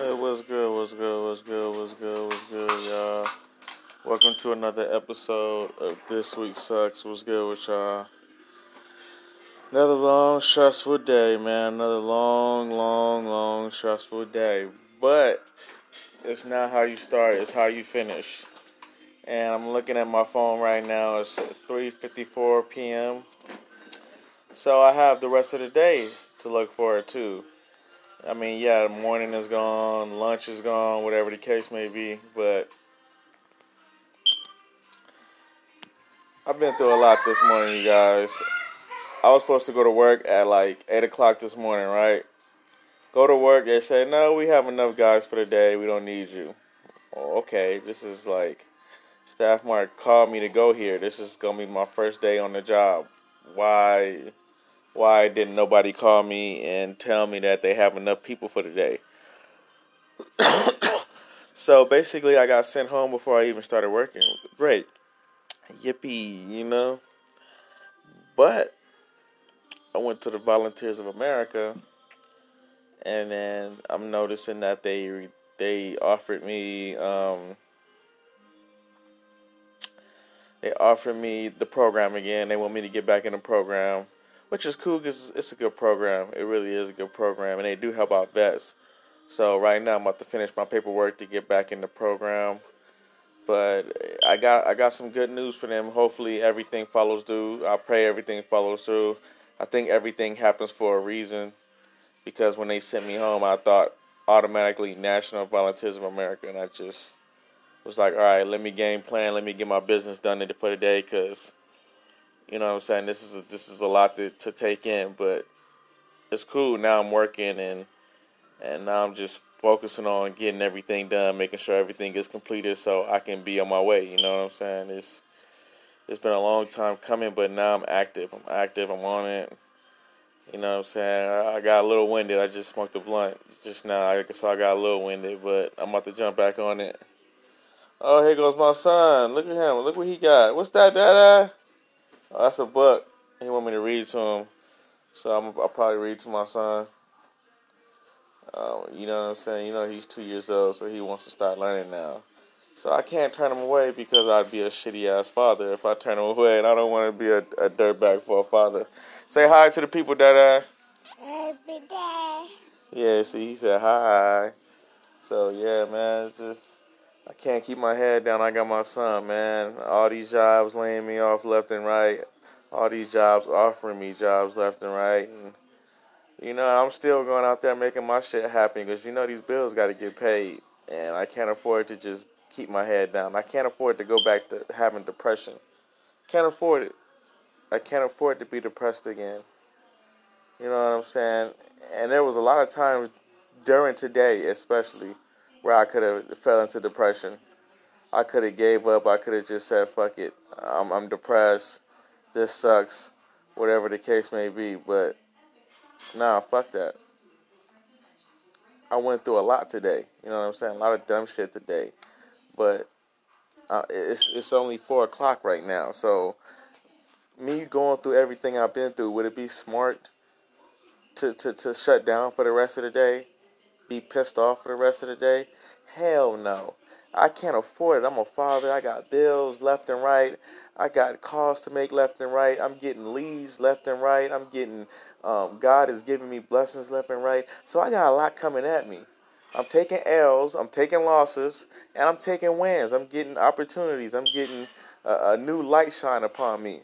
Hey, what's good? What's good? What's good? What's good? What's good, y'all? Welcome to another episode of This Week Sucks. What's good with y'all? Another long, stressful day, man. Another long, long, long, stressful day. But it's not how you start, it's how you finish. And I'm looking at my phone right now. It's 3:54 p.m. So I have the rest of the day to look forward to. I mean, yeah, the morning is gone, lunch is gone, whatever the case may be, but I've been through a lot this morning, you guys. I was supposed to go to work at like 8 o'clock this morning, right? Go to work, they say, no, we have enough guys for the day, we don't need you. Oh, okay, this is like, Staffmark called me to go here. This is going to be my first day on the job. Why? Why didn't nobody call me and tell me that they have enough people for the day? so basically, I got sent home before I even started working. Great. Yippee, you know? But I went to the Volunteers of America and then I'm noticing that they they offered me um, they offered me the program again. They want me to get back in the program which is cool because it's a good program. It really is a good program, and they do help out vets. So right now I'm about to finish my paperwork to get back in the program. But I got I got some good news for them. Hopefully everything follows through. I pray everything follows through. I think everything happens for a reason. Because when they sent me home, I thought automatically National Volunteers of America, and I just was like, all right, let me game plan, let me get my business done for the day, because you know what I'm saying? This is a, this is a lot to, to take in, but it's cool. Now I'm working and and now I'm just focusing on getting everything done, making sure everything is completed so I can be on my way. You know what I'm saying? It's it's been a long time coming, but now I'm active. I'm active. I'm on it. You know what I'm saying? I got a little winded. I just smoked a blunt just now, so I got a little winded, but I'm about to jump back on it. Oh, here goes my son. Look at him. Look what he got. What's that, Dada? Oh, that's a book. He want me to read to him, so I'm, I'll probably read to my son. Um, you know what I'm saying? You know he's two years old, so he wants to start learning now. So I can't turn him away because I'd be a shitty ass father if I turn him away, and I don't want to be a, a dirtbag for a father. Say hi to the people that uh. Happy day. Yeah, see, he said hi. So yeah, man, just I can't keep my head down. I got my son, man. All these jobs laying me off left and right. All these jobs offering me jobs left and right. And, you know, I'm still going out there making my shit happen because, you know, these bills got to get paid. And I can't afford to just keep my head down. I can't afford to go back to having depression. Can't afford it. I can't afford to be depressed again. You know what I'm saying? And there was a lot of times during today, especially where I could have fell into depression. I could have gave up. I could have just said, "Fuck it, I'm, I'm depressed. This sucks." Whatever the case may be, but nah, fuck that. I went through a lot today. You know what I'm saying? A lot of dumb shit today, but uh, it's it's only four o'clock right now. So me going through everything I've been through, would it be smart to, to, to shut down for the rest of the day? Be pissed off for the rest of the day? Hell no. I can't afford it. I'm a father. I got bills left and right. I got calls to make left and right. I'm getting leads left and right. I'm getting, um, God is giving me blessings left and right. So I got a lot coming at me. I'm taking L's, I'm taking losses, and I'm taking wins. I'm getting opportunities. I'm getting a, a new light shine upon me.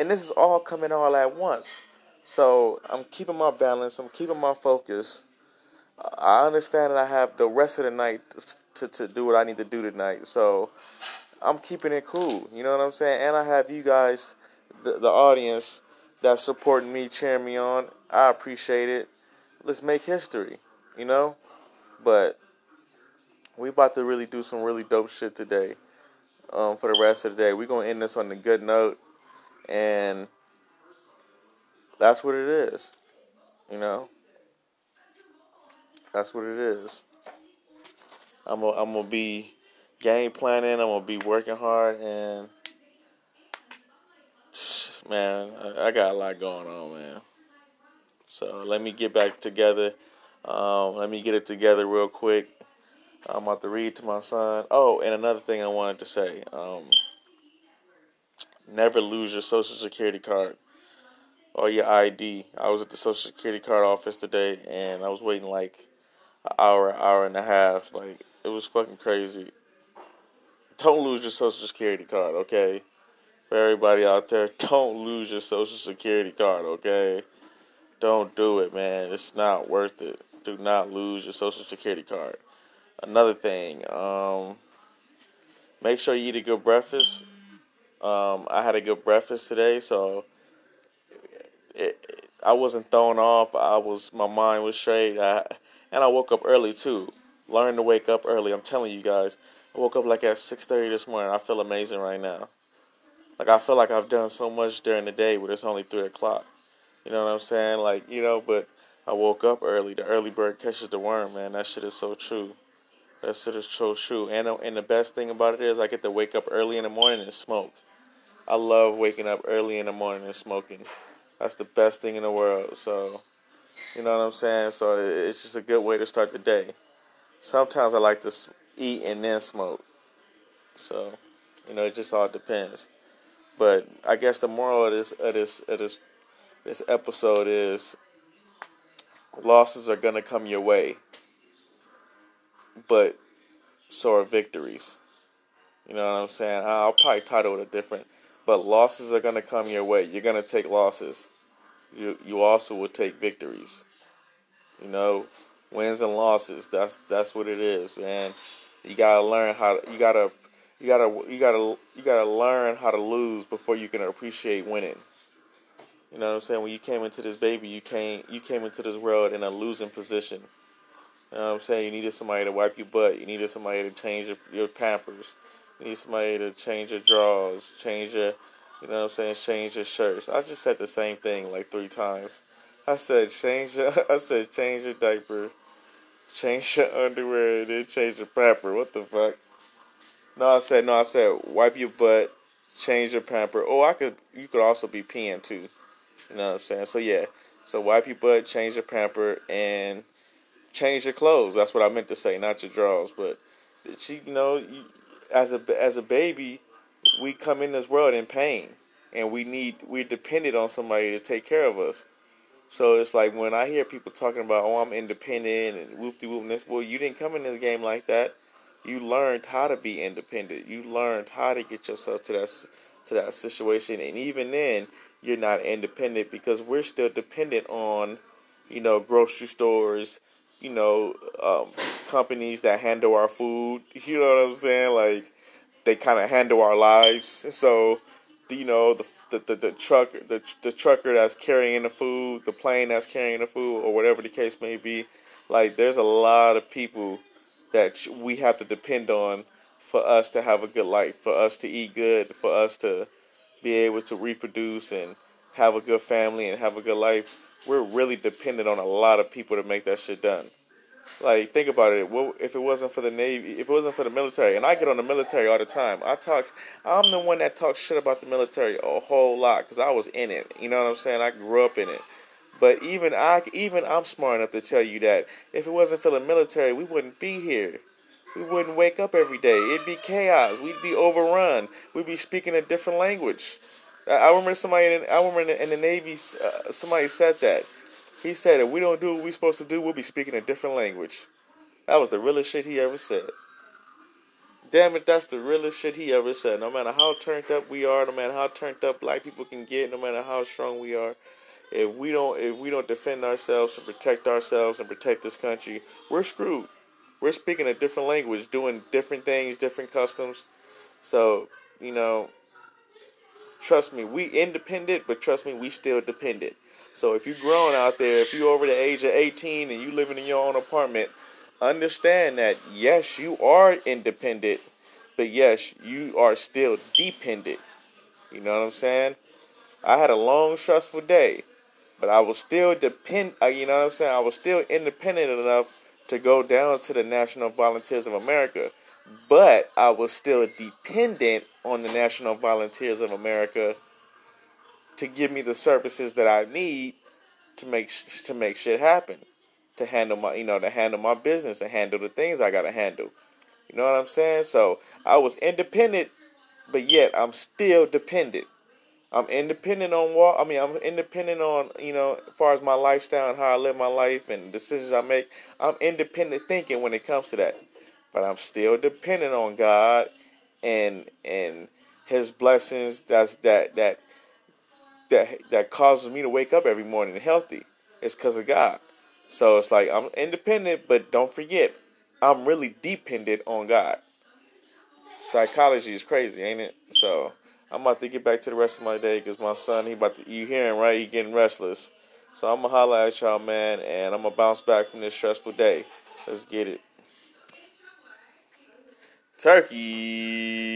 And this is all coming all at once. So I'm keeping my balance. I'm keeping my focus. I understand that I have the rest of the night to, to do what I need to do tonight. So I'm keeping it cool. You know what I'm saying? And I have you guys, the, the audience, that's supporting me, cheering me on. I appreciate it. Let's make history, you know? But we about to really do some really dope shit today um, for the rest of the day. We're going to end this on a good note. And that's what it is, you know? That's what it is. I'm gonna, I'm gonna be game planning. I'm gonna be working hard, and man, I got a lot going on, man. So let me get back together. Um, let me get it together real quick. I'm about to read to my son. Oh, and another thing I wanted to say. Um, never lose your social security card or your ID. I was at the social security card office today and I was waiting like an hour, hour and a half. Like it was fucking crazy. Don't lose your social security card, okay? For everybody out there, don't lose your social security card, okay? Don't do it, man. It's not worth it. Do not lose your social security card. Another thing, um, make sure you eat a good breakfast. Um, I had a good breakfast today, so it, it, I wasn't thrown off. I was my mind was straight. I, and I woke up early too. Learn to wake up early. I'm telling you guys. I woke up like at 6:30 this morning. I feel amazing right now. Like I feel like I've done so much during the day, but it's only three o'clock. You know what I'm saying? Like you know, but I woke up early. The early bird catches the worm, man. That shit is so true. That shit is so true. And uh, and the best thing about it is I get to wake up early in the morning and smoke. I love waking up early in the morning and smoking. That's the best thing in the world. So, you know what I'm saying? So it's just a good way to start the day. Sometimes I like to eat and then smoke. So, you know, it just all depends. But I guess the moral of this of this of this this episode is losses are gonna come your way, but so are victories. You know what I'm saying? I'll probably title it a different but losses are to come your way. You're to take losses. You you also will take victories. You know, wins and losses. That's that's what it is, man. You gotta learn how. To, you gotta you gotta you gotta you gotta learn how to lose before you can appreciate winning. You know what I'm saying? When you came into this baby, you came you came into this world in a losing position. You know what I'm saying? You needed somebody to wipe your butt. You needed somebody to change your, your pampers. You need somebody to change your drawers, change your, you know what I'm saying, change your shirts. I just said the same thing like three times. I said change your, I said change your diaper, change your underwear, and then change your pamper. What the fuck? No, I said no. I said wipe your butt, change your pamper. Oh, I could. You could also be peeing too. You know what I'm saying? So yeah. So wipe your butt, change your pamper, and change your clothes. That's what I meant to say, not your drawers. But she, you know, as a as a baby, we come in this world in pain, and we need we're dependent on somebody to take care of us. So it's like when I hear people talking about, "Oh, I'm independent," and whoop de whoop this, well, you didn't come into the game like that. You learned how to be independent. You learned how to get yourself to that to that situation, and even then, you're not independent because we're still dependent on, you know, grocery stores, you know, um, companies that handle our food. You know what I'm saying? Like they kind of handle our lives. So, you know, the the, the, the truck the the trucker that's carrying the food, the plane that's carrying the food, or whatever the case may be. Like there's a lot of people that we have to depend on for us to have a good life, for us to eat good, for us to be able to reproduce and have a good family and have a good life. We're really dependent on a lot of people to make that shit done. Like, think about it. What if it wasn't for the Navy? If it wasn't for the military, and I get on the military all the time. I talk. I'm the one that talks shit about the military a whole lot because I was in it. You know what I'm saying? I grew up in it. But even I, even I'm smart enough to tell you that if it wasn't for the military, we wouldn't be here. We wouldn't wake up every day. It'd be chaos. We'd be overrun. We'd be speaking a different language. I remember somebody. In, I remember in the, in the Navy, uh, somebody said that he said, if we don't do what we're supposed to do, we'll be speaking a different language. That was the realest shit he ever said. Damn it, that's the realest shit he ever said. No matter how turned up we are, no matter how turned up black people can get, no matter how strong we are, if we don't if we don't defend ourselves and protect ourselves and protect this country, we're screwed. We're speaking a different language, doing different things, different customs. So, you know, trust me, we independent, but trust me, we still dependent. So if you're grown out there, if you're over the age of 18 and you're living in your own apartment, understand that yes, you are independent, but yes, you are still dependent. You know what I'm saying? I had a long, stressful day, but I was still depend. Uh, you know what I'm saying? I was still independent enough to go down to the National Volunteers of America, but I was still dependent on the National Volunteers of America to give me the services that I need to make to make shit happen, to handle my, you know, to handle my business and handle the things I gotta handle. You know what I'm saying? So I was independent, but yet I'm still dependent. I'm independent on what I mean. I'm independent on you know, as far as my lifestyle and how I live my life and decisions I make. I'm independent thinking when it comes to that, but I'm still dependent on God and and His blessings. That's that that that that causes me to wake up every morning healthy. It's because of God. So it's like I'm independent, but don't forget, I'm really dependent on God. Psychology is crazy, ain't it? So I'm about to get back to the rest of my day because my son, he about to, you hear him, right? He getting restless. So I'm going to holler at y'all, man, and I'm going to bounce back from this stressful day. Let's get it. Turkey.